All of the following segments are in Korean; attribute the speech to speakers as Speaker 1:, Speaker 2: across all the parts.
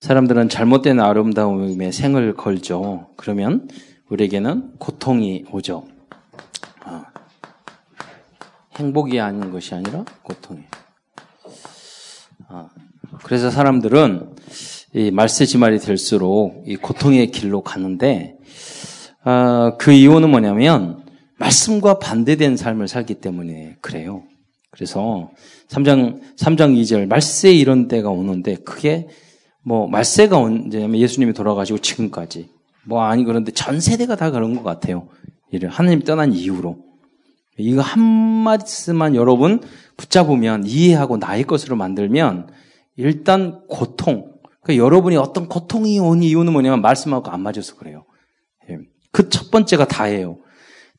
Speaker 1: 사람들은 잘못된 아름다움에 생을 걸죠. 그러면 우리에게는 고통이 오죠. 아, 행복이 아닌 것이 아니라 고통이. 아, 그래서 사람들은 이 말세지 말이 될수록 이 고통의 길로 가는데 아, 그 이유는 뭐냐면 말씀과 반대된 삶을 살기 때문에 그래요. 그래서 3장 3장 2절 말세 이런 때가 오는데 그게 뭐 말세가 언제 예수님이 돌아가시고 지금까지 뭐 아니 그런데 전 세대가 다 그런 것 같아요. 이를 하나님 떠난 이후로 이거 한 마디만 여러분 붙잡으면 이해하고 나의 것으로 만들면 일단 고통. 그러니까 여러분이 어떤 고통이 온 이유는 뭐냐면 말씀하고 안 맞아서 그래요. 예. 그첫 번째가 다예요.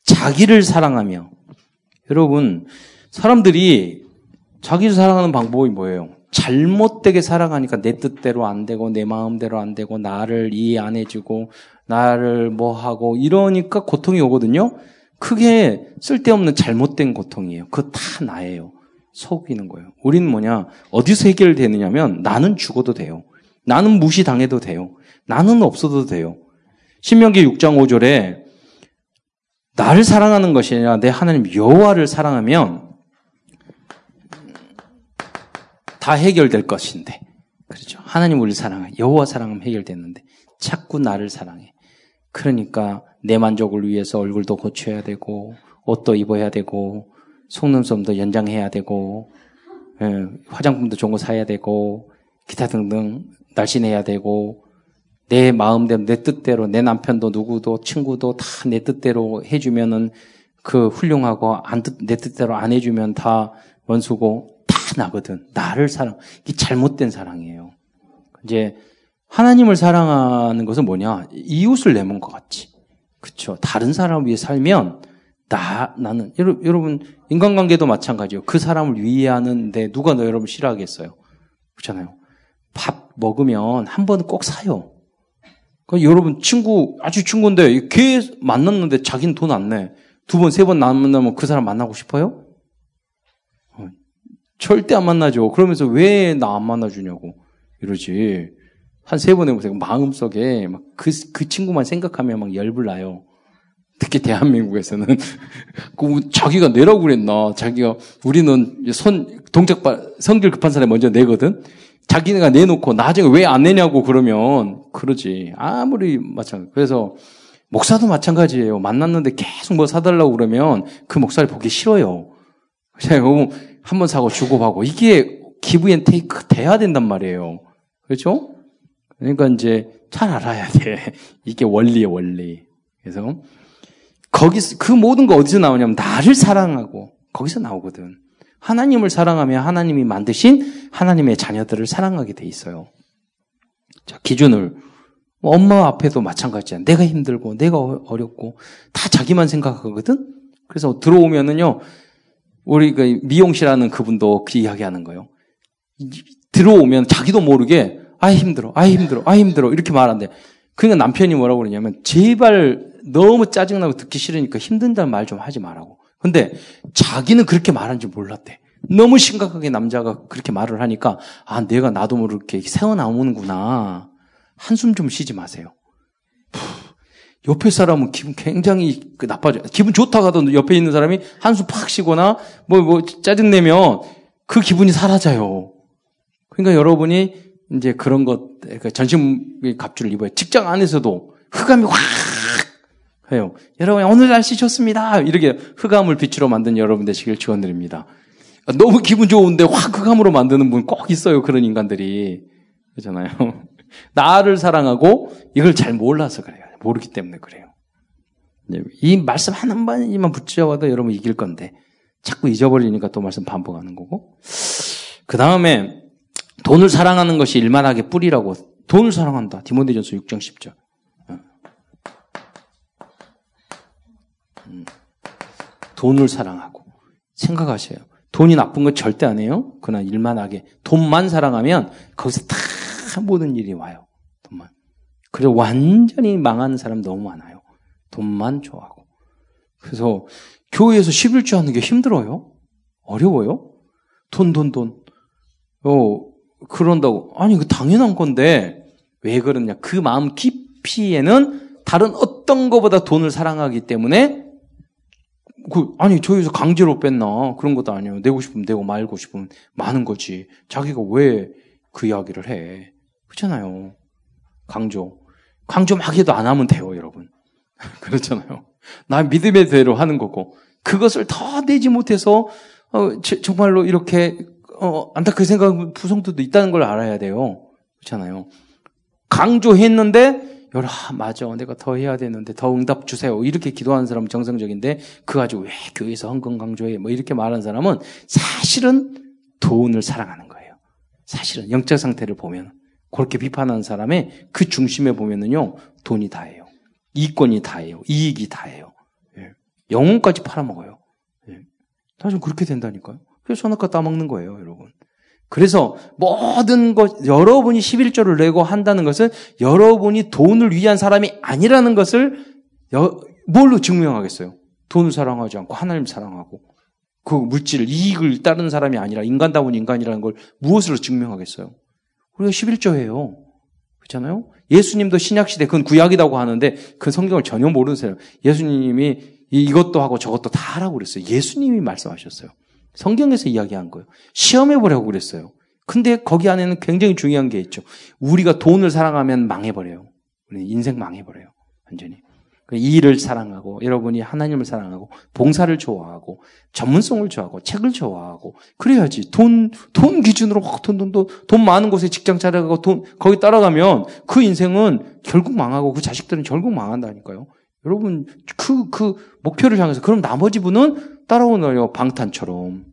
Speaker 1: 자기를 사랑하며 여러분 사람들이 자기를 사랑하는 방법이 뭐예요? 잘못되게 살아가니까 내 뜻대로 안 되고 내 마음대로 안 되고 나를 이해 안 해주고 나를 뭐 하고 이러니까 고통이 오거든요. 크게 쓸데없는 잘못된 고통이에요. 그거 다 나예요. 속이는 거예요. 우리는 뭐냐? 어디서 해결되느냐면 나는 죽어도 돼요. 나는 무시당해도 돼요. 나는 없어도 돼요. 신명기 6장 5절에 나를 사랑하는 것이 아니라 내 하나님 여호와를 사랑하면 다 해결될 것인데. 그렇죠. 하나님 우리를 사랑해. 여호와 사랑하면 해결됐는데 자꾸 나를 사랑해. 그러니까 내 만족을 위해서 얼굴도 고쳐야 되고 옷도 입어야 되고 속눈썹도 연장해야 되고 예, 화장품도 좋은 거 사야 되고 기타 등등 날씬해야 되고 내 마음대로 내 뜻대로 내 남편도 누구도 친구도 다 내 뜻대로 해주면은 그 훌륭하고 안내 뜻대로 안 해주면 다 원수고 나거든. 나를 사랑. 이게 잘못된 사랑이에요. 이제 하나님을 사랑하는 것은 뭐냐? 이웃을 내몸것 같이. 그쵸. 다른 사람 위해 살면 나, 나는, 여러분, 인간관계도 마찬가지예요. 그 사람을 위하는데 해 누가 너 여러분 싫어하겠어요? 그렇잖아요. 밥 먹으면 한번은꼭 사요. 그 여러분, 친구, 아주 친구인데, 걔 만났는데 자기는 돈 안 내. 두 번, 세 번 만나면 그 사람 만나고 싶어요? 절대 안 만나죠. 그러면서 왜 나 안 만나주냐고 이러지. 한 세 번 해보세요. 마음속에 막 그, 그 친구만 생각하면 막 열불 나요. 특히 대한민국에서는 그 자기가 내라고 그랬나 자기가 우리는 손 동작 성질 급한 사람이 먼저 내거든 자기네가 내놓고 나중에 왜 안 내냐고 그러면 그러지 아무리 마찬가지 그래서 목사도 마찬가지예요 만났는데 계속 뭐 사달라고 그러면 그 목사를 보기 싫어요 그냥 한번 사고 주고받고 이게 기부 앤 테이크 돼야 된단 말이에요. 그렇죠? 그러니까 이제 잘 알아야 돼. 이게 원리의 원리. 그래서 거기서 그 모든 거 어디서 나오냐면 나를 사랑하고 거기서 나오거든. 하나님을 사랑하면 하나님이 만드신 하나님의 자녀들을 사랑하게 돼 있어요. 자, 기준을 뭐 엄마 앞에도 마찬가지야. 내가 힘들고 내가 어렵고 다 자기만 생각하거든. 그래서 들어오면은요. 우리 그 미용실하는 그분도 그 이야기하는 거예요. 들어오면 자기도 모르게 아 힘들어, 아 힘들어, 아 힘들어 이렇게 말하는데 그러니까 남편이 뭐라고 그러냐면 제발 너무 짜증나고 듣기 싫으니까 힘든다는 말 좀 하지 말라고. 근데 자기는 그렇게 말하는지 몰랐대. 너무 심각하게 남자가 그렇게 말을 하니까 아 내가 나도 모르게 세어나오는구나. 한숨 좀 쉬지 마세요. 옆에 사람은 기분 굉장히 그 나빠져요. 기분 좋다고 하던 옆에 있는 사람이 한숨 팍 쉬거나 뭐, 뭐 짜증내면 그 기분이 사라져요. 그러니까 여러분이 이제 그런 것, 그러니까 전신의 갑주를 입어요. 직장 안에서도 흑암이 확 해요. 여러분, 오늘 날씨 좋습니다. 이렇게 흑암을 빛으로 만든 여러분 되시길 축원드립니다 너무 기분 좋은데 확 흑암으로 만드는 분 꼭 있어요. 그런 인간들이. 그렇잖아요. 나를 사랑하고 이걸 잘 몰라서 그래요. 모르기 때문에 그래요. 네, 이 말씀 한 번만 붙잡아도 여러분 이길 건데 자꾸 잊어버리니까 또 말씀 반복하는 거고 그 다음에 돈을 사랑하는 것이 일만하게 뿌리라고 돈을 사랑한다 디모데전서 6장 10절 돈을 사랑하고 생각하세요 돈이 나쁜 건 절대 아니에요 그러나 일만하게 돈만 사랑하면 거기서 다 모든 일이 와요 그래서 완전히 망하는 사람 너무 많아요. 돈만 좋아하고. 그래서 교회에서 11주 하는 게 힘들어요. 어려워요. 돈, 돈, 돈. 어, 그런다고. 아니, 그 당연한 건데, 왜 그러냐. 그 마음 깊이에는 다른 어떤 것보다 돈을 사랑하기 때문에, 그, 아니, 저기서 강제로 뺐나. 그런 것도 아니에요. 내고 싶으면 내고 말고 싶으면 많은 거지. 자기가 왜 그 이야기를 해. 그렇잖아요. 강조. 강조 막기도안 하면 돼요, 여러분. 그렇잖아요. 나 믿음의 대로 하는 거고 그것을 더 내지 못해서 어, 제, 정말로 이렇게 어, 안타깝게 생각 부성도도 있다는 걸 알아야 돼요. 그렇잖아요. 강조했는데 여러 아, 맞아 내가 더 해야 되는데 더 응답 주세요 이렇게 기도하는 사람은 정상적인데 그 가지고 왜 교회에서 헌금 강조해 뭐 이렇게 말하는 사람은 사실은 돈을 사랑하는 거예요. 사실은 영적 상태를 보면 그렇게 비판하는 사람의 그 중심에 보면은요, 돈이 다예요. 이권이 다예요. 이익이 다예요. 예. 영혼까지 팔아먹어요. 예. 사실 그렇게 된다니까요. 그래서 선악과 따먹는 거예요, 여러분. 그래서 모든 것, 여러분이 11조를 내고 한다는 것은 여러분이 돈을 위한 사람이 아니라는 것을 여, 뭘로 증명하겠어요? 돈을 사랑하지 않고 하나님 사랑하고 그 물질, 이익을 따르는 사람이 아니라 인간다운 인간이라는 걸 무엇으로 증명하겠어요? 우리가 11조예요. 그렇잖아요? 예수님도 신약시대, 그건 구약이라고 하는데 그 성경을 전혀 모르는 사람. 예수님이 이것도 하고 저것도 다 하라고 그랬어요. 예수님이 말씀하셨어요. 성경에서 이야기한 거예요. 시험해보라고 그랬어요. 근데 거기 안에는 굉장히 중요한 게 있죠. 우리가 돈을 사랑하면 망해버려요. 우리 인생 망해버려요. 완전히. 그 일을 사랑하고 여러분이 하나님을 사랑하고 봉사를 좋아하고 전문성을 좋아하고 책을 좋아하고 그래야지 돈돈 돈 기준으로 확돈 돈도 돈 많은 곳에 직장 차려가고 돈 거기 따라가면 그 인생은 결국 망하고 그 자식들은 결국 망한다니까요. 여러분 그그 그 목표를 향해서 그럼 나머지 분은 따라오나요 방탄처럼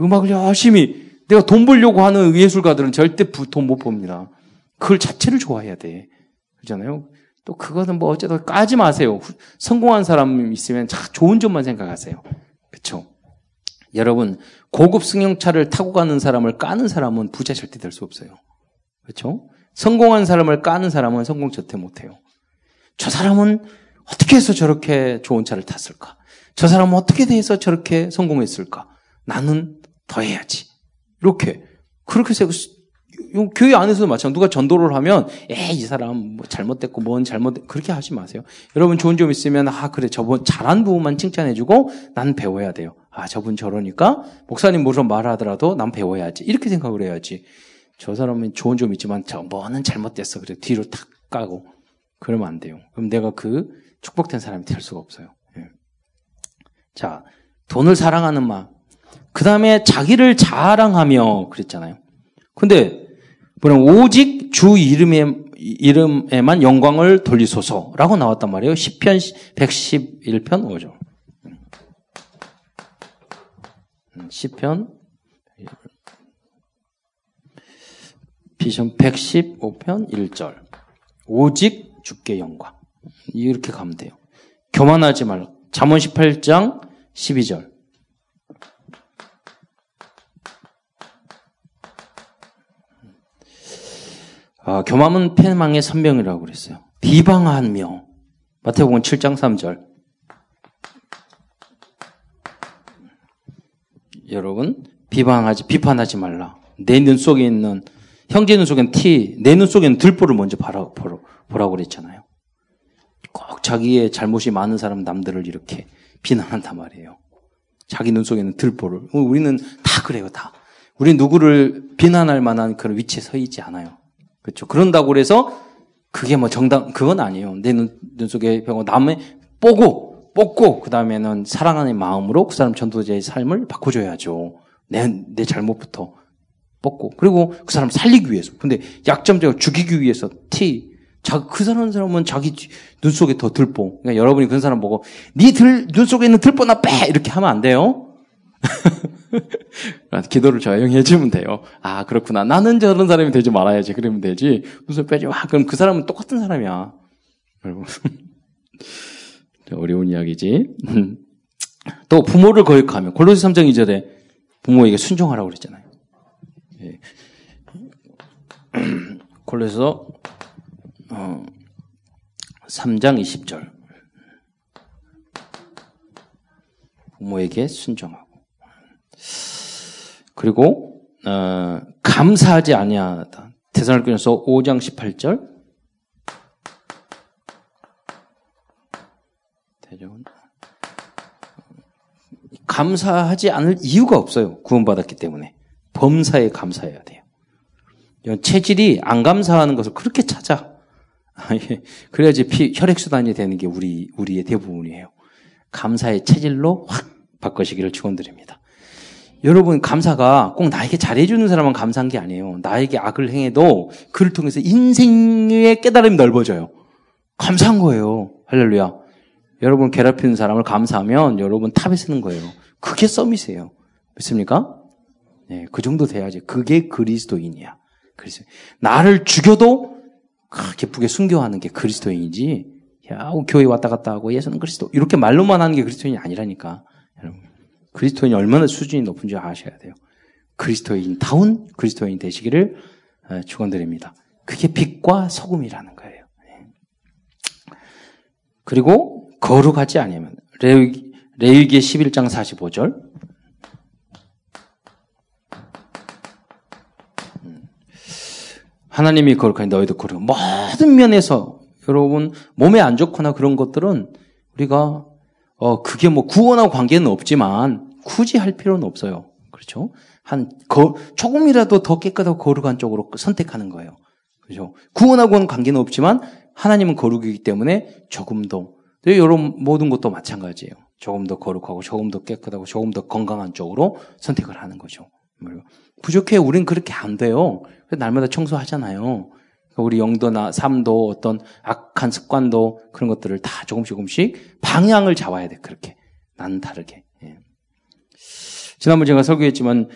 Speaker 1: 음악을 열심히 내가 돈 벌려고 하는 예술가들은 절대 돈 못봅니다 그걸 자체를 좋아해야 돼. 그잖아요. 또 그거는 뭐 어쩌다 까지 마세요. 성공한 사람 있으면 참 좋은 점만 생각하세요. 그렇죠? 여러분 고급 승용차를 타고 가는 사람을 까는 사람은 부자 절대 될 수 없어요. 그렇죠? 성공한 사람을 까는 사람은 성공 절대 못해요. 저 사람은 어떻게 해서 저렇게 좋은 차를 탔을까? 저 사람은 어떻게 해서 저렇게 성공했을까? 나는 더 해야지. 이렇게 그렇게 교회 안에서도 마찬가지. 누가 전도를 하면 에이 사람 뭐 잘못됐고 뭔 잘못 그렇게 하지 마세요. 여러분 좋은 점 있으면 아 그래 저분 잘한 부분만 칭찬해주고 난 배워야 돼요. 아 저분 저러니까 목사님 무슨 말하더라도 난 배워야지 이렇게 생각을 해야지. 저 사람은 좋은 점 있지만 저 뭐는 잘못됐어. 그래 뒤로 탁 까고 그러면 안 돼요. 그럼 내가 그 축복된 사람이 될 수가 없어요. 예. 자 돈을 사랑하는 마음. 그 다음에 자기를 자랑하며 그랬잖아요. 근데 그럼 오직 주 이름에, 이름에만 영광을 돌리소서라고 나왔단 말이에요. 10편, 111편 5죠. 10편, 비전 115편 1절. 오직 주께 영광. 이렇게 가면 돼요. 교만하지 말라. 잠언 18장 12절. 어, 아, 교만은 패망의 선명이라고 그랬어요. 비방한 명. 마태복음 7장 3절. 여러분, 비방하지, 비판하지 말라. 내 눈 속에 있는, 형제 눈속에는 티, 내 눈 속에는 들보를 먼저 바라 보라, 보라고 그랬잖아요. 꼭 자기의 잘못이 많은 사람 남들을 이렇게 비난한단 말이에요. 자기 눈 속에는 들보를. 우리는 다 그래요, 다. 우리 누구를 비난할 만한 그런 위치에 서 있지 않아요. 그렇죠. 그런다고 그래서 그게 뭐 정당 그건 아니에요. 내 눈, 눈 속에 병고 남의 뽀고 뽑고 그 다음에는 사랑하는 마음으로 그 사람 전도자의 삶을 바꿔줘야죠. 내 내 잘못부터 뽑고 그리고 그 사람 살리기 위해서. 근데 약점적으로 죽이기 위해서 티. 자그 사람 사람은 자기 눈 속에 더 들보. 그러니까 여러분이 그런 사람 보고 니들눈 속에 있는 들보나 빼 이렇게 하면 안 돼요. 아, 기도를 조용히 해주면 돼요. 아, 그렇구나. 나는 저런 사람이 되지 말아야지. 그러면 되지. 무슨 빼지 와. 아, 그럼 그 사람은 똑같은 사람이야. 어려운 이야기지. 또 부모를 거역하면 골로새 3장 2절에 부모에게 순종하라고 그랬잖아요. 예. 골로새서 어, 3장 20절 부모에게 순종하고 그리고 어, 감사하지 아니하다. 대사를교에서 5장 18절. 감사하지 않을 이유가 없어요. 구원받았기 때문에. 범사에 감사해야 돼요. 체질이 안 감사하는 것을 그렇게 찾아. 그래야지 피, 혈액순환이 되는 게 우리, 우리의 대부분이에요. 감사의 체질로 확 바꾸시기를 축원드립니다 여러분 감사가 꼭 나에게 잘해주는 사람만 감사한 게 아니에요. 나에게 악을 행해도 그를 통해서 인생의 깨달음이 넓어져요. 감사한 거예요. 할렐루야. 여러분 괴롭히는 사람을 감사하면 여러분 탑에 쓰는 거예요. 그게 썸이세요. 믿습니까? 네, 그 정도 돼야지. 그게 그리스도인이야. 그래서 나를 죽여도 아, 기쁘게 순교하는 게 그리스도인이지. 야, 교회 왔다 갔다 하고 예수는 그리스도 이렇게 말로만 하는 게 그리스도인이 아니라니까. 여러분. 그리스도인이 얼마나 수준이 높은지 아셔야 돼요. 그리스도인다운 그리스도인 되시기를 어, 축원드립니다. 그게 빛과 소금이라는 거예요. 예. 그리고 거룩하지 않으면 레위기, 레위기 11장 45절 음. 하나님이 거룩하니 너희도 거룩. 모든 면에서 여러분 몸에 안 좋거나 그런 것들은 우리가 어, 그게 뭐 구원하고 관계는 없지만 굳이 할 필요는 없어요. 그렇죠? 한, 거, 조금이라도 더 깨끗하고 거룩한 쪽으로 선택하는 거예요. 그죠? 구원하고는 관계는 없지만 하나님은 거룩이기 때문에 조금 더, 이런 모든 것도 마찬가지예요. 조금 더 거룩하고 조금 더 깨끗하고 조금 더 건강한 쪽으로 선택을 하는 거죠. 부족해, 우린 그렇게 안 돼요. 날마다 청소하잖아요. 우리 영도나 삶도 어떤 악한 습관도 그런 것들을 다 조금씩 조금씩 방향을 잡아야 돼. 그렇게. 난 다르게. 예. 지난번 제가 설교했지만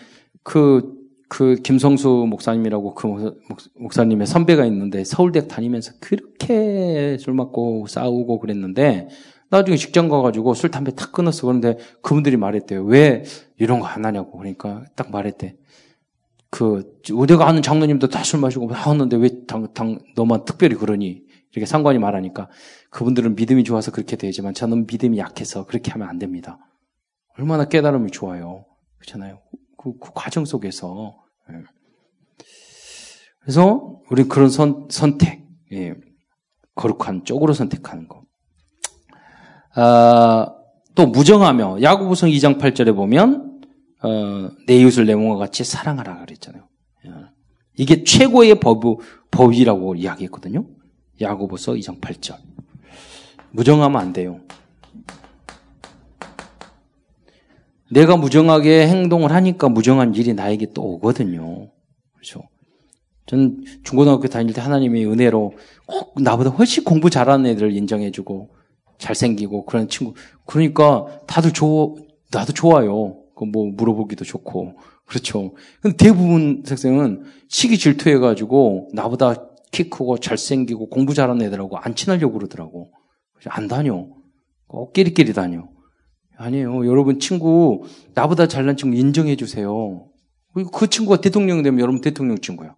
Speaker 1: 그, 그 김성수 목사님이라고 그 목사, 님의 선배가 있는데 서울대 다니면서 그렇게 술먹고 싸우고 그랬는데 나중에 직장 가가지고 술, 담배 탁 끊었어. 그런데 그분들이 말했대요. 왜 이런 거 안 하냐고. 그러니까 딱 말했대. 그 의대가 하는 장로님도 다 술 마시고 다왔는데왜 당, 당, 너만 특별히 그러니? 이렇게 상관이 말하니까 그분들은 믿음이 좋아서 그렇게 되지만 저는 믿음이 약해서 그렇게 하면 안 됩니다. 얼마나 깨달음이 좋아요. 그렇잖아요. 그, 그 과정 속에서. 예. 그래서 우리 그런 선, 선택, 예. 거룩한 쪽으로 선택하는 거. 아, 또 무정하며 야구부성 2장 8절에 보면 어, 내 이웃을 내 몸과 같이 사랑하라 그랬잖아요. 예. 이게 최고의 법, 법이라고 이야기했거든요. 야고보서 2장 8절. 무정하면 안 돼요. 내가 무정하게 행동을 하니까 무정한 일이 나에게 또 오거든요. 그렇죠? 전 중고등학교 다닐 때 하나님의 은혜로 꼭 나보다 훨씬 공부 잘하는 애들을 인정해주고 잘생기고 그런 친구. 그러니까 다들 좋아, 나도 좋아요. 그 뭐 물어보기도 좋고 그렇죠. 근데 대부분 학생은 시기 질투해가지고 나보다 키 크고 잘생기고 공부 잘하는 애들하고 안 친하려고 그러더라고. 안 다녀. 꼭 끼리끼리 다녀. 아니에요. 여러분 친구 나보다 잘난 친구 인정해 주세요. 그 친구가 대통령 되면 여러분 대통령 친구야.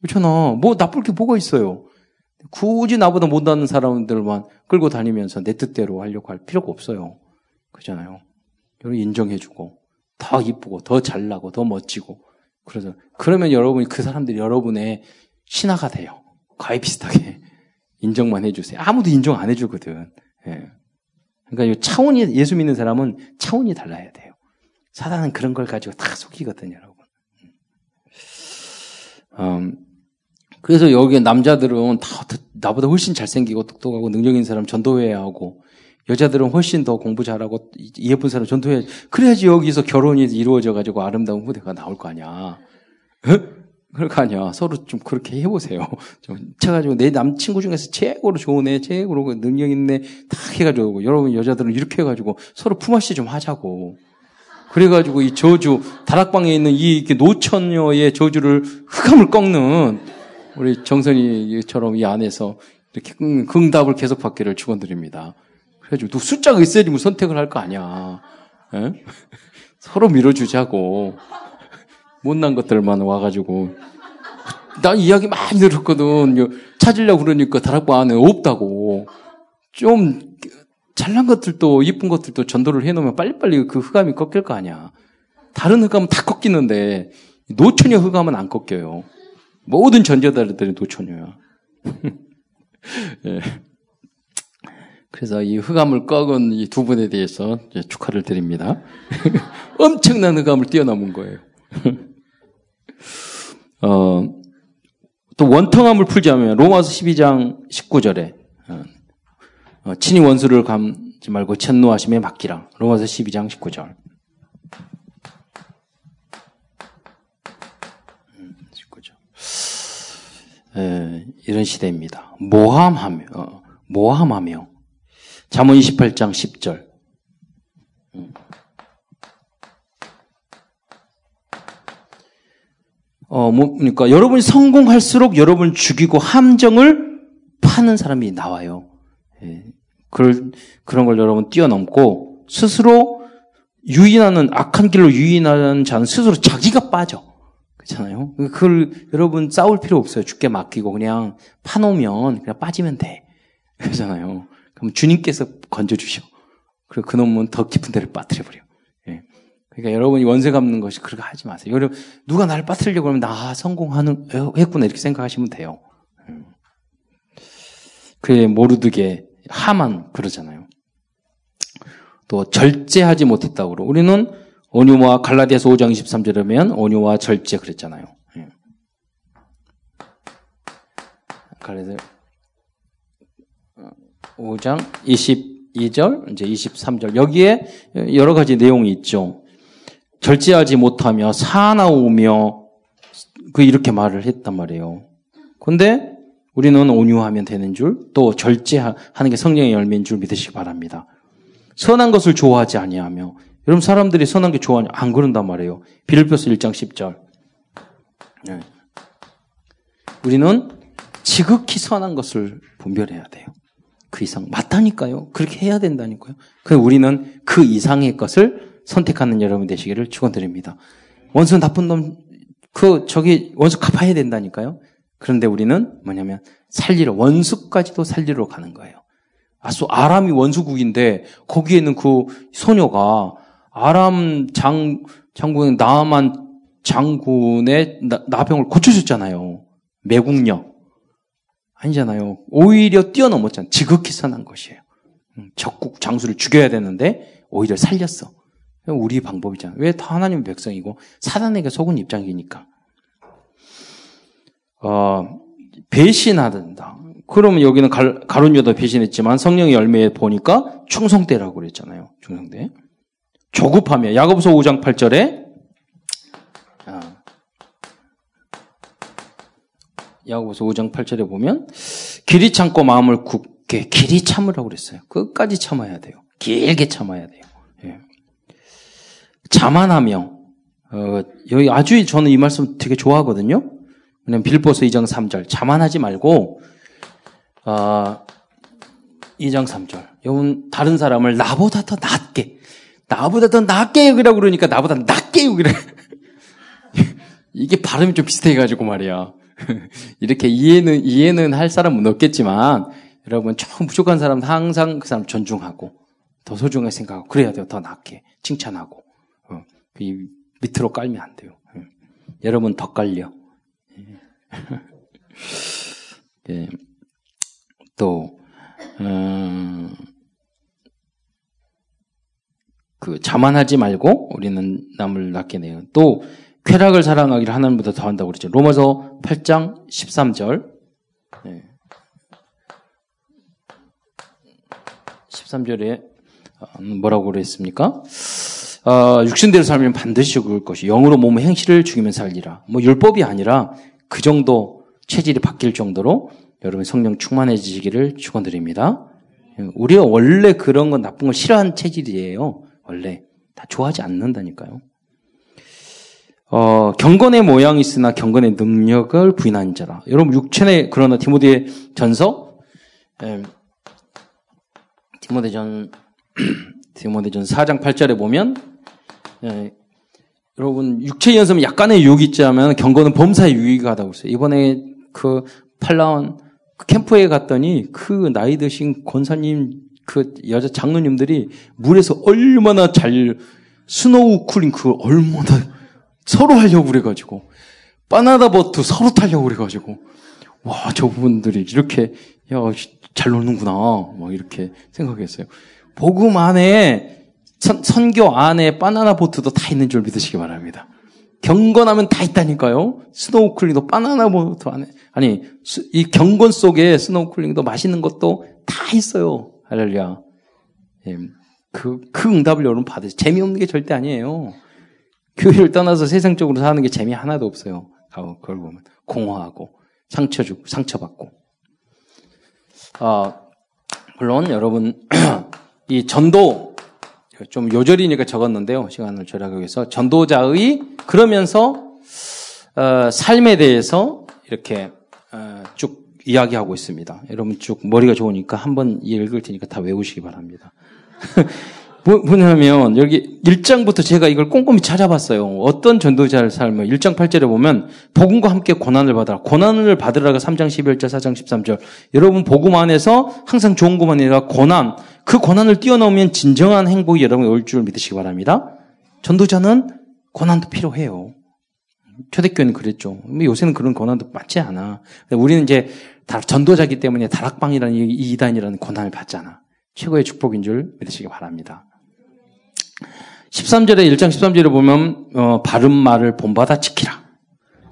Speaker 1: 그렇잖아. 뭐 나쁠 게 뭐가 있어요. 굳이 나보다 못하는 사람들만 끌고 다니면서 내 뜻대로 하려고 할 필요가 없어요. 그잖아요. 여러분 인정해주고 더 이쁘고 더 잘나고 더 멋지고 그래서 그러면 여러분이 그 사람들이 여러분의 신하가 돼요. 과외 비슷하게 인정만 해주세요. 아무도 인정 안 해주거든. 예. 그러니까 이 차원이 예수 믿는 사람은 차원이 달라야 돼요. 사단은 그런 걸 가지고 다 속이거든요, 여러분. 음, 음. 그래서 여기 남자들은 다 나보다 훨씬 잘생기고 똑똑하고 능력 있는 사람 전도회에 하고 여자들은 훨씬 더 공부 잘하고 예쁜 사람 전통해 그래야지 여기서 결혼이 이루어져 가지고 아름다운 후대가 나올 거 아니야. 어? 그럴 거 아니야. 서로 좀 그렇게 해보세요. 좀 쳐가지고 내 남친구 중에서 최고로 좋은 애, 최고로 능력 있는 애딱 해가지고 여러분 여자들은 이렇게 해가지고 서로 품앗이 좀 하자고. 그래가지고 이 저주 다락방에 있는 이 노처녀의 저주를 흑암을 꺾는 우리 정선이처럼 이 안에서 이렇게 응답을 계속 받기를 축원드립니다. 그래가지고 또 숫자가 있어야지 뭐 선택을 할 거 아니야. 예? 서로 밀어주자고. 못난 것들만 와가지고. 나 이야기 많이 들었거든. 찾으려고 그러니까 다락방 안에 없다고. 좀 잘난 것들도 이쁜 것들도 전도를 해놓으면 빨리빨리 그 흑암이 꺾일 거 아니야. 다른 흑암은 다 꺾이는데 노처녀 흑암은 안 꺾여요. 모든 전자들이 제다 노처녀야. 예. 그래서 이 흑암을 꺾은 이 두 분에 대해서 축하를 드립니다. 엄청난 흑암을 뛰어넘은 거예요. 어, 또 원통함을 풀자면 로마서 12장 19절에 어, 어, 친히 원수를 감지 말고 천노하심에 맡기라. 로마서 12장 19절. 음, 이런 시대입니다. 모함하며 어, 모함하며 자문 28장 10절. 어, 뭐, 니까 그러니까 여러분이 성공할수록 여러분 죽이고 함정을 파는 사람이 나와요. 예. 그럴, 그런 걸 여러분 뛰어넘고 스스로 유인하는 악한 길로 유인하는 자는 스스로 자기가 빠져. 그렇잖아요. 그걸 여러분 싸울 필요 없어요. 죽게 맡기고 그냥 파놓으면 그냥 빠지면 돼. 그러잖아요. 그럼 주님께서 건져주셔. 그리고 그놈은 더 깊은 데를 빠뜨려버려. 예. 그러니까 여러분이 원세 갚는 것이 그렇게 하지 마세요. 여러분, 누가 나를 빠뜨리려고 하면 나 성공하는, 어, 했구나. 이렇게 생각하시면 돼요. 예. 그의 모르드게 하만 그러잖아요. 또 절제하지 못했다고 그러 고 우리는 온유와 갈라디아서 5장 23절에 보면 온유와 절제 그랬잖아요. 예. 갈라디아 5장 22절, 이제 23절. 여기에 여러 가지 내용이 있죠. 절제하지 못하며 사나우며 그 이렇게 말을 했단 말이에요. 근데 우리는 온유하면 되는 줄, 또 절제하는 게 성령의 열매인 줄 믿으시기 바랍니다. 선한 것을 좋아하지 아니하며, 여러분 사람들이 선한 게 좋아하냐? 안 그런단 말이에요. 빌립보서 1장 10절. 네. 우리는 지극히 선한 것을 분별해야 돼요. 그 이상 맞다니까요. 그렇게 해야 된다니까요. 그 우리는 그 이상의 것을 선택하는 여러분 되시기를 축원드립니다. 원수 나쁜 놈, 그 저기 원수 갚아야 된다니까요. 그런데 우리는 뭐냐면 살리러 원수까지도 살리러 가는 거예요. 아수 아람이 원수국인데 거기에는 그 소녀가 아람 장 장군 나만 장군의 나, 병을 고쳐줬잖아요. 매국녀 아니잖아요. 오히려 뛰어넘었잖아요. 지극히 선한 것이에요. 음, 적국 장수를 죽여야 되는데 오히려 살렸어. 우리 방법이잖아. 왜다 하나님 백성이고 사단에게 속은 입장이니까. 어, 배신하든다. 그러면 여기는 가론유다 배신했지만 성령의 열매에 보니까 충성대라고 그랬잖아요. 충성대. 조급하며 야곱보서 5장 8절에 야고보서 5장 8절에 보면 길이 참고 마음을 굳게 길이 참으라고 그랬어요. 끝까지 참아야 돼요. 길게 참아야 돼요. 예. 자만하며 어, 여기 아주 저는 이 말씀 되게 좋아하거든요. 그냥 빌보서 2장 3절 자만하지 말고 어, 2장 3절 여운 다른 사람을 나보다 더 낮게 나보다 더 낮게 여기라고 그러니까 나보다 낮게 여기래 이게 발음이 좀 비슷해가지고 말이야. 이렇게 이해는, 이해는 할 사람은 없겠지만, 여러분, 조금 부족한 사람은 항상 그 사람 존중하고, 더 소중하게 생각하고, 그래야 돼요. 더 낫게. 칭찬하고. 어, 그 이 밑으로 깔면 안 돼요. 예. 여러분, 더 깔려. 예. 예. 또, 음, 그 자만하지 말고 우리는 남을 낳게 내요또 쾌락을 사랑하기를 하나님보다 더 한다고 그랬죠. 로마서 8장 13절. 네. 13절에 어, 뭐라고 그랬습니까? 어, 육신대로 살면 반드시 죽을 것이 영으로 몸의 행실을 죽이면 살리라. 뭐 율법이 아니라 그 정도 체질이 바뀔 정도로 여러분 성령 충만해지기를 축원드립니다. 우리가 원래 그런 건 나쁜 걸 싫어하는 체질이에요. 원래 다 좋아하지 않는다니까요. 어, 경건의 모양이 있으나 경건의 능력을 부인한 자라. 여러분, 육체의, 그러나 디모의 전서, 에, 예. 디모데 전, 디모데 전 4장 8절에 보면, 에, 예. 여러분, 육체 연습은 약간의 유혹이 있자면 경건은 범사에 유익하다고 했어요. 이번에 그 팔라온 그 캠프에 갔더니 그 나이 드신 권사님, 그 여자 장로님들이 물에서 얼마나 잘, 스노우 쿨링 그 얼마나 서로 하려고 그래가지고 바나나 버트 서로 타려고 그래가지고 와 저분들이 이렇게 야잘 노는구나 막 이렇게 생각했어요. 복음 안에 선, 선교 안에 바나나 보트도 다 있는 줄 믿으시기 바랍니다. 경건하면 다 있다니까요. 스노우클링도 바나나 보트 안에 아니 수, 이 경건 속에 스노우클링도 맛있는 것도 다 있어요. 할렐루야. 예, 그, 그 응답을 여러분 받으세요. 재미없는 게 절대 아니에요. 교회를 떠나서 세상 적으로 사는 게 재미 하나도 없어요. 그걸 보면 공허하고 상처 주고 상처받고. 아, 물론 여러분 이 전도 좀 요절이니까 적었는데요. 시간을 절약하기 위해서 전도자의 그러면서 어, 삶에 대해서 이렇게 어, 쭉 이야기하고 있습니다. 여러분 쭉 머리가 좋으니까 한번 읽을 테니까 다 외우시기 바랍니다. 뭐, 뭐냐면 여기 1장부터 제가 이걸 꼼꼼히 찾아봤어요. 어떤 전도자를 삶을 1장 8절에 보면 복음과 함께 고난을 받아라. 고난을 받으라가 3장 11절, 4장 13절. 여러분 복음 안에서 항상 좋은 것만 아니라 고난, 그 고난을 뛰어넘으면 진정한 행복이 여러분이 올 줄 믿으시기 바랍니다. 전도자는 고난도 필요해요. 초대교회는 그랬죠. 요새는 그런 고난도 맞지 않아. 우리는 이제 전도자기 때문에 다락방이라는 이단이라는 고난을 받잖아. 최고의 축복인 줄 믿으시기 바랍니다. 13절에 1장 13절에 보면 어, 바른 말을 본받아 지키라.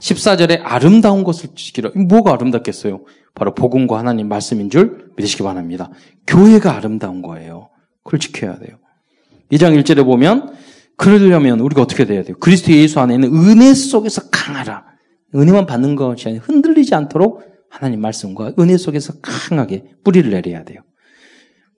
Speaker 1: 14절에 아름다운 것을 지키라. 뭐가 아름답겠어요? 바로 복음과 하나님 말씀인 줄 믿으시기 바랍니다. 교회가 아름다운 거예요. 그걸 지켜야 돼요. 2장 1절에 보면 그러려면 우리가 어떻게 돼야 돼요? 그리스도 예수 안에 있는 은혜 속에서 강하라. 은혜만 받는 것이 아니라 흔들리지 않도록 하나님 말씀과 은혜 속에서 강하게 뿌리를 내려야 돼요.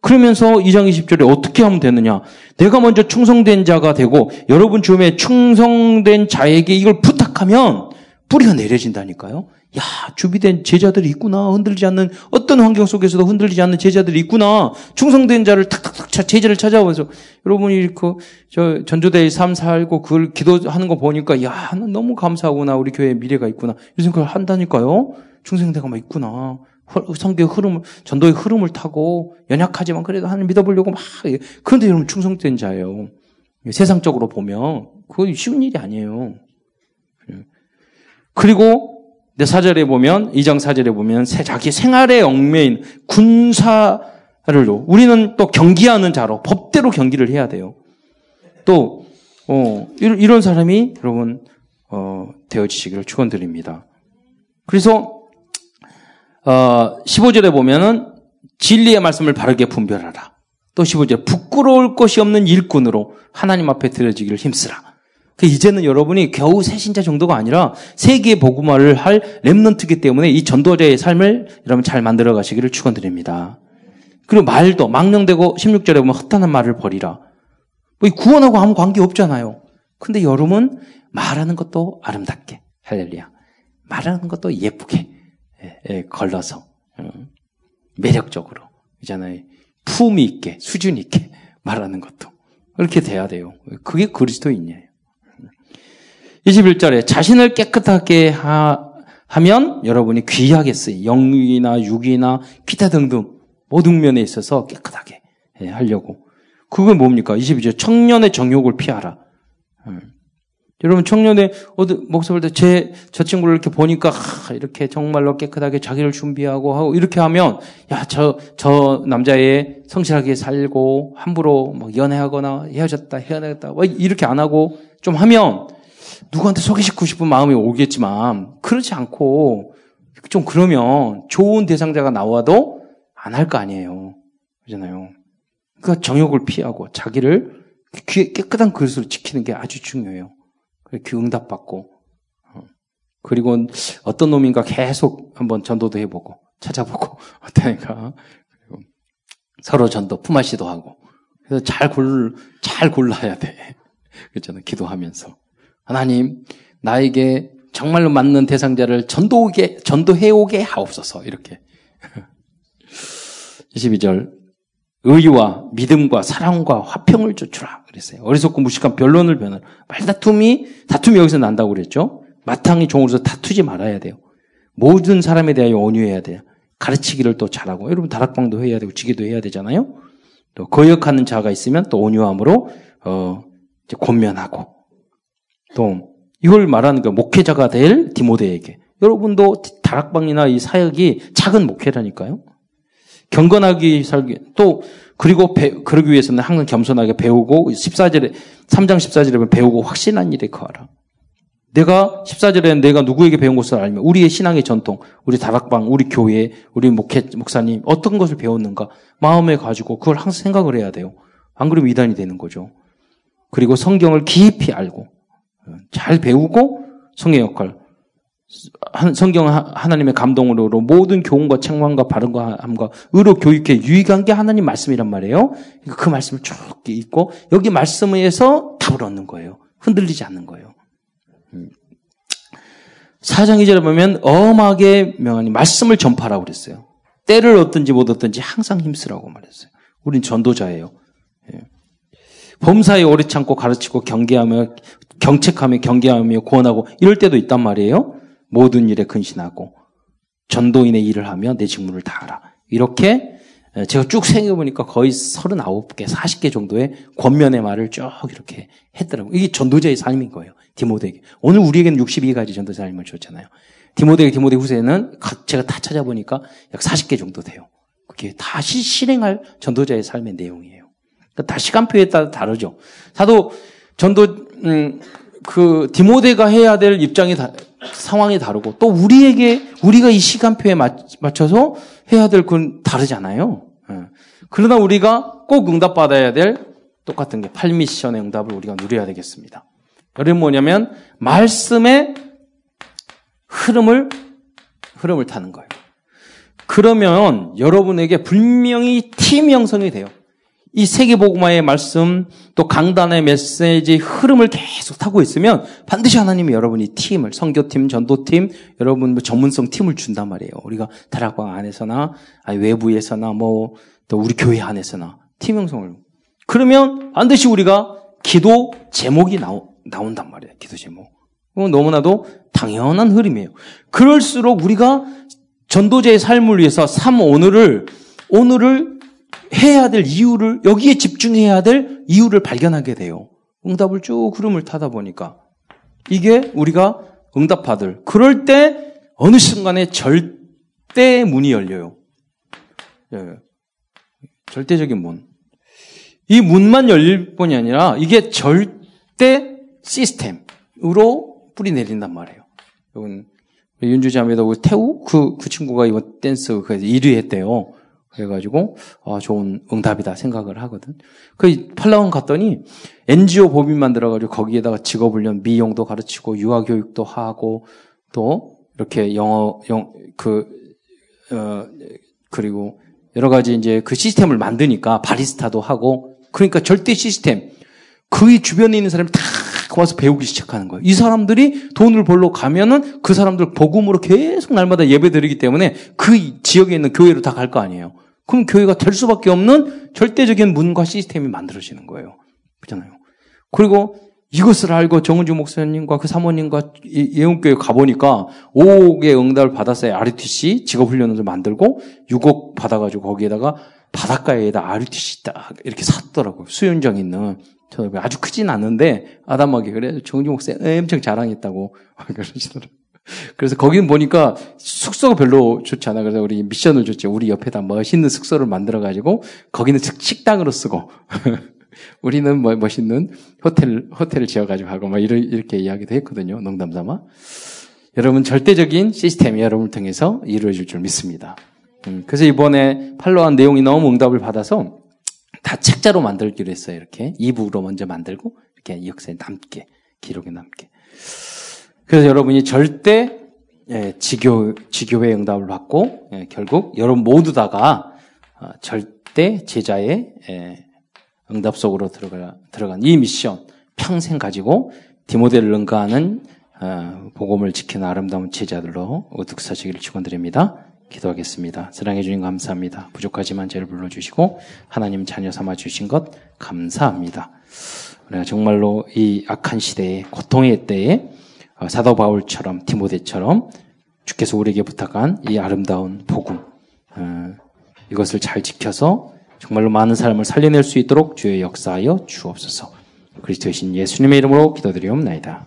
Speaker 1: 그러면서 2장 20절에 어떻게 하면 되느냐? 내가 먼저 충성된 자가 되고 여러분 주변에 충성된 자에게 이걸 부탁하면 뿌리가 내려진다니까요. 야, 준비된 제자들이 있구나. 흔들리지 않는 어떤 환경 속에서도 흔들리지 않는 제자들이 있구나. 충성된 자를 탁탁탁 제자를 찾아와서 여러분이 그저 전조대의 삶 살고 그걸 기도하는 거 보니까 야, 너무 감사하구나. 우리 교회에 미래가 있구나. 이 생각을 한다니까요. 충성대가 막 있구나. 성교의 흐름, 을 전도의 흐름을 타고 연약하지만 그래도 하나님 믿어보려고 막, 그런데 여러분 충성된 자예요. 세상적으로 보면 그건 쉬운 일이 아니에요. 그리고 내 사절에 보면, 이장 사절에 보면 자기 생활의 얽매인 군사를로 우리는 또 경기하는 자로 법대로 경기를 해야 돼요. 또 어, 이런 사람이 여러분 어, 되어지시기를 축원드립니다. 그래서 어, 15절에 보면은 진리의 말씀을 바르게 분별하라. 또 15절 부끄러울 것이 없는 일꾼으로 하나님 앞에 드려지기를 힘쓰라. 그 이제는 여러분이 겨우 새신자 정도가 아니라 세계 복음화를 할 렘넌트기 때문에 이 전도자의 삶을 여러분 잘 만들어 가시기를 축원드립니다. 그리고 말도 망령되고 16절에 보면 헛다한 말을 버리라. 뭐 구원하고 아무 관계 없잖아요. 근데 여러분 말하는 것도 아름답게 할렐루야. 말하는 것도 예쁘게 예, 예, 걸러서 음, 매력적으로 그잖아요. 품위 있게 수준 있게 말하는 것도 그렇게 돼야 돼요. 그게 그리스도인이에요. 21절에 음. 자신을 깨끗하게 하, 면 여러분이 귀하게 쓰인 영이나 육이나 기타 등등 모든 면에 있어서 깨끗하게 예, 하려고. 그게 뭡니까? 22절 청년의 정욕을 피하라. 음. 여러분 청년의 어디 목사 볼때제저 친구를 이렇게 보니까 하, 이렇게 정말로 깨끗하게 자기를 준비하고 하고 이렇게 하면 야저저 저 남자의 성실하게 살고 함부로 막 연애하거나 헤어졌다 헤어졌다 이렇게 안 하고 좀 하면 누구한테 소개시키고 싶은 마음이 오겠지만 그렇지 않고 좀 그러면 좋은 대상자가 나와도 안 할 거 아니에요 그잖아요 그러니까 정욕을 피하고 자기를 귀에 깨끗한 그릇으로 지키는 게 아주 중요해요. 이렇게 응답받고 어. 그리고 어떤 놈인가 계속 한번 전도도 해보고 찾아보고 어떠니까 그리고 서로 전도 품앗이도 하고 그래서 잘 골 잘 골라야 돼그렇잖아 기도하면서 하나님 나에게 정말로 맞는 대상자를 전도오게 전도해오게 하옵소서 이렇게 22절 의와 믿음과 사랑과 화평을 쫓으라 그랬어요. 어리석고 무식한 변론을 변하라. 말다툼이 다툼이 여기서 난다고 그랬죠. 마땅히 종으로서 다투지 말아야 돼요. 모든 사람에 대하여 온유해야 돼요. 가르치기를 또 잘하고 여러분 다락방도 해야 되고 지기도 해야 되잖아요. 또 거역하는 자가 있으면 또 온유함으로 어 이제 곤면하고또 이걸 말하는 거 그 목회자가 될 디모데에게 여러분도 다락방이나 이 사역이 작은 목회라니까요. 경건하게 살기 또 그리고 배, 그러기 위해서는 항상 겸손하게 배우고 14절에 3장 14절에 배우고 확신한 일에 거하라. 내가 14절에 내가 누구에게 배운 것을 알면 우리의 신앙의 전통, 우리 다락방, 우리 교회, 우리 목회, 목사님 어떤 것을 배웠는가 마음에 가지고 그걸 항상 생각을 해야 돼요. 안 그러면 이단이 되는 거죠. 그리고 성경을 깊이 알고 음, 잘 배우고 성의 역할 성경 하나님의 감동으로 모든 교훈과 책망과 바른과 함과 의로 교육에 유익한 게 하나님 말씀이란 말이에요. 그러니까 그 말씀을 쭉 읽고 여기 말씀에서 답을 얻는 거예요. 흔들리지 않는 거예요. 사장 이절에 보면 엄하게 명하니 말씀을 전파라고 그랬어요. 때를 얻든지 못 얻든지 항상 힘쓰라고 말했어요. 우린 전도자예요. 예. 범사에 오래 참고 가르치고 경계하며 경책하며 경계하며 구원하고 이럴 때도 있단 말이에요. 모든 일에 근신하고 전도인의 일을 하며 내 직무를 다하라. 이렇게 제가 쭉 생각해보니까 거의 39개, 40개 정도의 권면의 말을 쭉 이렇게 했더라고요. 이게 전도자의 삶인 거예요. 디모데에게. 오늘 우리에게는 62가지 전도자 삶을 줬잖아요. 디모데에게 디모데 후세는 제가 다 찾아보니까 약 40개 정도 돼요. 그게 다시 실행할 전도자의 삶의 내용이에요. 그러니까 다 시간표에 따라 다르죠. 사도 전도, 음, 그 디모데가 해야 될 입장이 다, 상황이 다르고 또 우리에게 우리가 이 시간표에 맞춰서 해야 될 건 다르잖아요. 예. 그러나 우리가 꼭 응답받아야 될 똑같은 게 팔미션의 응답을 우리가 누려야 되겠습니다. 여러분 뭐냐면 말씀의 흐름을 흐름을 타는 거예요. 그러면 여러분에게 분명히 팀 형성이 돼요. 이 세계복음화의 말씀 또 강단의 메시지 흐름을 계속 타고 있으면 반드시 하나님이 여러분이 팀을 선교팀, 전도팀, 여러분 뭐 전문성 팀을 준단 말이에요. 우리가 다락방 안에서나 외부에서나 뭐 또 우리 교회 안에서나 팀 형성을 그러면 반드시 우리가 기도 제목이 나오, 나온단 말이에요. 기도 제목. 그건 어, 너무나도 당연한 흐름이에요. 그럴수록 우리가 전도제의 삶을 위해서 삶 오늘을 오늘을 해야 될 이유를, 여기에 집중해야 될 이유를 발견하게 돼요. 응답을 쭉 흐름을 타다 보니까. 이게 우리가 응답하들. 그럴 때 어느 순간에 절대 문이 열려요. 예, 예. 절대적인 문. 이 문만 열릴 뿐이 아니라 이게 절대 시스템으로 뿌리 내린단 말이에요. 여러분 윤주자매도 그 태우? 그, 그 친구가 이번 댄스 1위 그 했대요. 그래가지고 어, 좋은 응답이다 생각을 하거든. 그 팔라원 갔더니 NGO 법인 만들어가지고 거기에다가 직업훈련, 미용도 가르치고 유아교육도 하고 또 이렇게 영어 영그 어, 그리고 여러 가지 이제 그 시스템을 만드니까 바리스타도 하고 그러니까 절대 시스템 그의 주변에 있는 사람이 다 와서 배우기 시작하는 거예요. 이 사람들이 돈을 벌러 가면은 그 사람들 복음으로 계속 날마다 예배드리기 때문에 그 지역에 있는 교회로 다 갈 거 아니에요. 그럼 교회가 될 수밖에 없는 절대적인 문과 시스템이 만들어지는 거예요. 그렇잖아요. 그리고 이것을 알고 정은주 목사님과 그 사모님과 예언교회 가보니까 5억의 응답을 받았어요. RTC 직업훈련을 만들고 6억 받아가지고 거기에다가 바닷가에다 RTC 딱 이렇게 샀더라고요. 수윤정 있는. 저 아주 크진 않은데 아담하게 그래 정은주 목사 님 엄청 자랑했다고 그러시더라고요. 그래서 거기는 보니까 숙소가 별로 좋지 않아. 그래서 우리 미션을 줬지 우리 옆에다 멋있는 숙소를 만들어가지고 거기는 식당으로 쓰고 우리는 뭐 멋있는 호텔, 호텔을 지어가지고 하고 막 이렇게 이야기도 했거든요. 농담 삼아. 여러분 절대적인 시스템이 여러분을 통해서 이루어질 줄 믿습니다. 음, 그래서 이번에 팔로한 내용이 너무 응답을 받아서 다 책자로 만들기로 했어요. 이렇게 2부로 먼저 만들고 이렇게 역사에 남게 기록에 남게. 그래서 여러분이 절대 예, 지교, 지교의 응답을 받고 예, 결국 여러분 모두 다가 어, 절대 제자의 예, 응답 속으로 들어가, 들어간 이 미션 평생 가지고 디모델을 응가하는 어, 복음을 지키는 아름다운 제자들로 우뚝 서시기를 축원드립니다. 기도하겠습니다. 사랑해 주님 감사합니다. 부족하지만 죄를 불러주시고 하나님 자녀 삼아 주신 것 감사합니다. 우리가 정말로 이 악한 시대에 고통의 때에 어, 사도 바울처럼 디모데처럼 주께서 우리에게 부탁한 이 아름다운 복음 어, 이것을 잘 지켜서 정말로 많은 사람을 살려낼 수 있도록 주의 역사하여 주옵소서. 그리스도의 신 예수님의 이름으로 기도드리옵나이다.